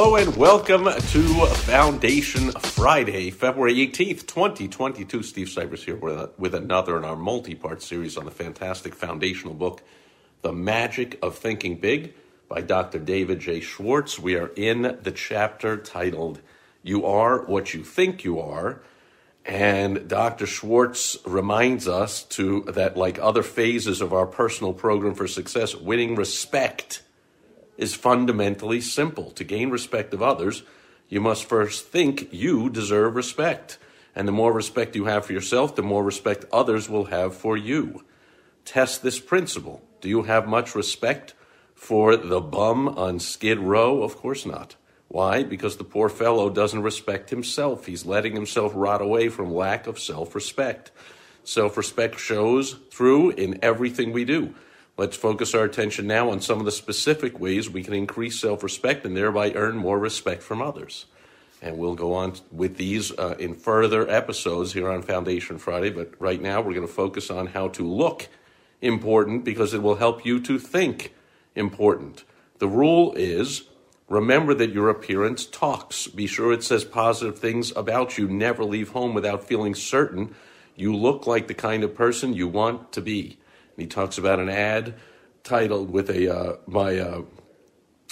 Hello and welcome to Foundation Friday, February 18th, 2022. Steve Sipress here with, with another in our multi part series on the fantastic foundational book, The Magic of Thinking Big by Dr. David J. Schwartz. We are in the chapter titled You Are What You Think You Are. And Dr. Schwartz reminds us to that like other phases of our personal program for success, winning respect is fundamentally simple. To gain respect of others, you must first think you deserve respect. And the more respect you have for yourself, the more respect others will have for you. Test this principle. Do you have much respect for the bum on Skid Row? Of course not. Why? Because the poor fellow doesn't respect himself. He's letting himself rot away from lack of self respect. Self respect shows through in everything we do. Let's focus our attention now on some of the specific ways we can increase self respect and thereby earn more respect from others. And we'll go on with these uh, in further episodes here on Foundation Friday. But right now, we're going to focus on how to look important because it will help you to think important. The rule is remember that your appearance talks. Be sure it says positive things about you. Never leave home without feeling certain you look like the kind of person you want to be. He talks about an ad titled with a uh, by uh,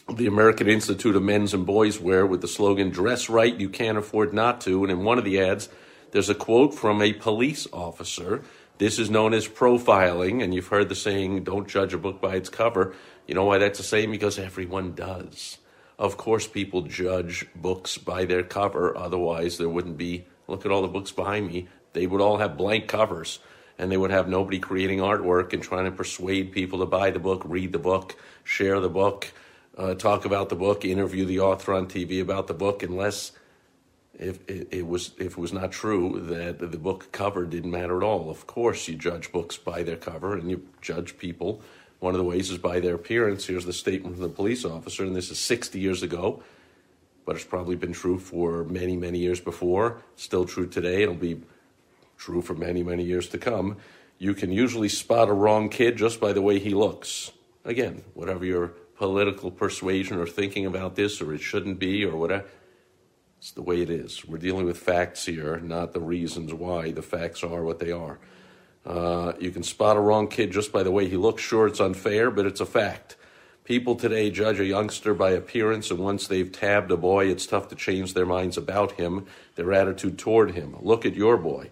the American Institute of Men's and Boys Wear with the slogan "Dress right, you can't afford not to." And in one of the ads, there's a quote from a police officer. This is known as profiling, and you've heard the saying, "Don't judge a book by its cover." You know why that's the same? Because everyone does. Of course, people judge books by their cover. Otherwise, there wouldn't be. Look at all the books behind me. They would all have blank covers and they would have nobody creating artwork and trying to persuade people to buy the book, read the book, share the book, uh, talk about the book, interview the author on TV about the book, unless if it, it, was if it was not true that the book cover didn't matter at all. Of course, you judge books by their cover, and you judge people. One of the ways is by their appearance. Here's the statement from the police officer, and this is 60 years ago, but it's probably been true for many, many years before. Still true today. It'll be true for many, many years to come, you can usually spot a wrong kid just by the way he looks. Again, whatever your political persuasion or thinking about this, or it shouldn't be, or whatever, it's the way it is. We're dealing with facts here, not the reasons why. The facts are what they are. Uh, you can spot a wrong kid just by the way he looks. Sure, it's unfair, but it's a fact. People today judge a youngster by appearance, and once they've tabbed a boy, it's tough to change their minds about him, their attitude toward him. Look at your boy.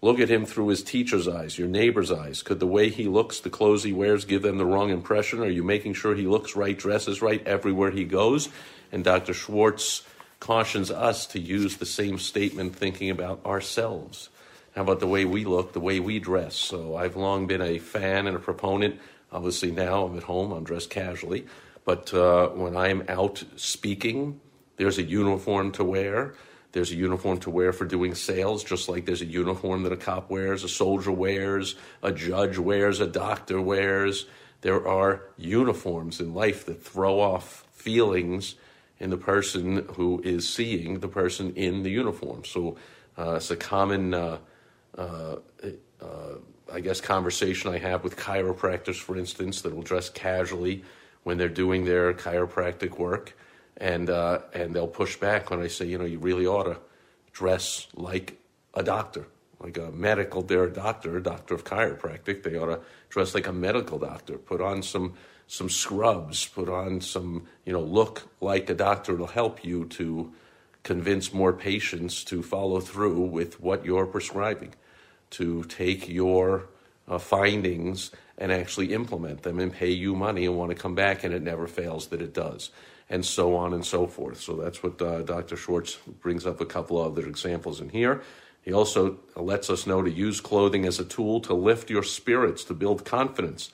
Look at him through his teacher's eyes, your neighbor's eyes. Could the way he looks, the clothes he wears, give them the wrong impression? Are you making sure he looks right, dresses right everywhere he goes? And Dr. Schwartz cautions us to use the same statement thinking about ourselves. How about the way we look, the way we dress? So I've long been a fan and a proponent. Obviously, now I'm at home, I'm dressed casually. But uh, when I'm out speaking, there's a uniform to wear. There's a uniform to wear for doing sales, just like there's a uniform that a cop wears, a soldier wears, a judge wears, a doctor wears. There are uniforms in life that throw off feelings in the person who is seeing the person in the uniform. So uh, it's a common, uh, uh, uh I guess, conversation I have with chiropractors, for instance, that will dress casually when they're doing their chiropractic work and uh, and they'll push back when I say, you know, you really ought to dress like a doctor, like a medical. They're a doctor, a doctor of chiropractic. They ought to dress like a medical doctor. Put on some some scrubs. Put on some, you know, look like a doctor. It'll help you to convince more patients to follow through with what you're prescribing, to take your uh, findings and actually implement them and pay you money and want to come back, and it never fails that it does and so on and so forth. So that's what uh, Dr. Schwartz brings up a couple of other examples in here. He also lets us know to use clothing as a tool to lift your spirits, to build confidence.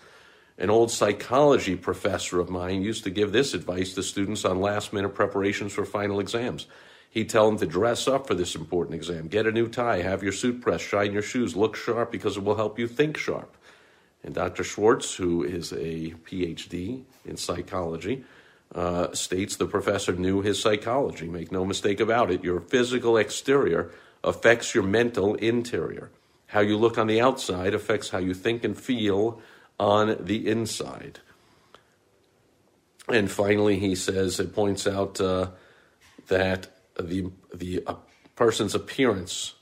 An old psychology professor of mine used to give this advice to students on last minute preparations for final exams. He'd tell them to dress up for this important exam. Get a new tie, have your suit pressed, shine your shoes, look sharp because it will help you think sharp. And Dr. Schwartz, who is a PhD in psychology, uh, states the professor knew his psychology. Make no mistake about it. Your physical exterior affects your mental interior. How you look on the outside affects how you think and feel on the inside. And finally, he says, it points out uh, that the, the uh, person's appearance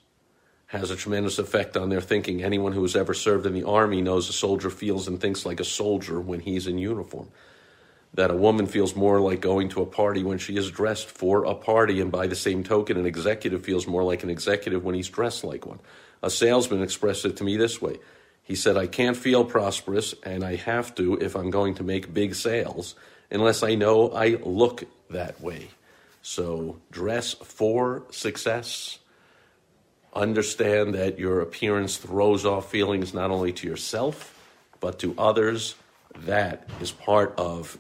has a tremendous effect on their thinking. Anyone who has ever served in the army knows a soldier feels and thinks like a soldier when he's in uniform. That a woman feels more like going to a party when she is dressed for a party, and by the same token, an executive feels more like an executive when he's dressed like one. A salesman expressed it to me this way He said, I can't feel prosperous, and I have to if I'm going to make big sales, unless I know I look that way. So, dress for success Understand that your appearance throws off feelings not only to yourself, but to others. That is part of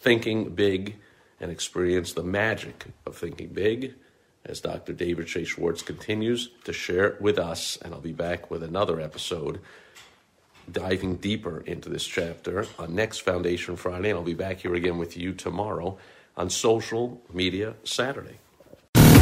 thinking big and experience the magic of thinking big as Dr. David J. Schwartz continues to share with us. And I'll be back with another episode diving deeper into this chapter on next Foundation Friday. And I'll be back here again with you tomorrow on Social Media Saturday.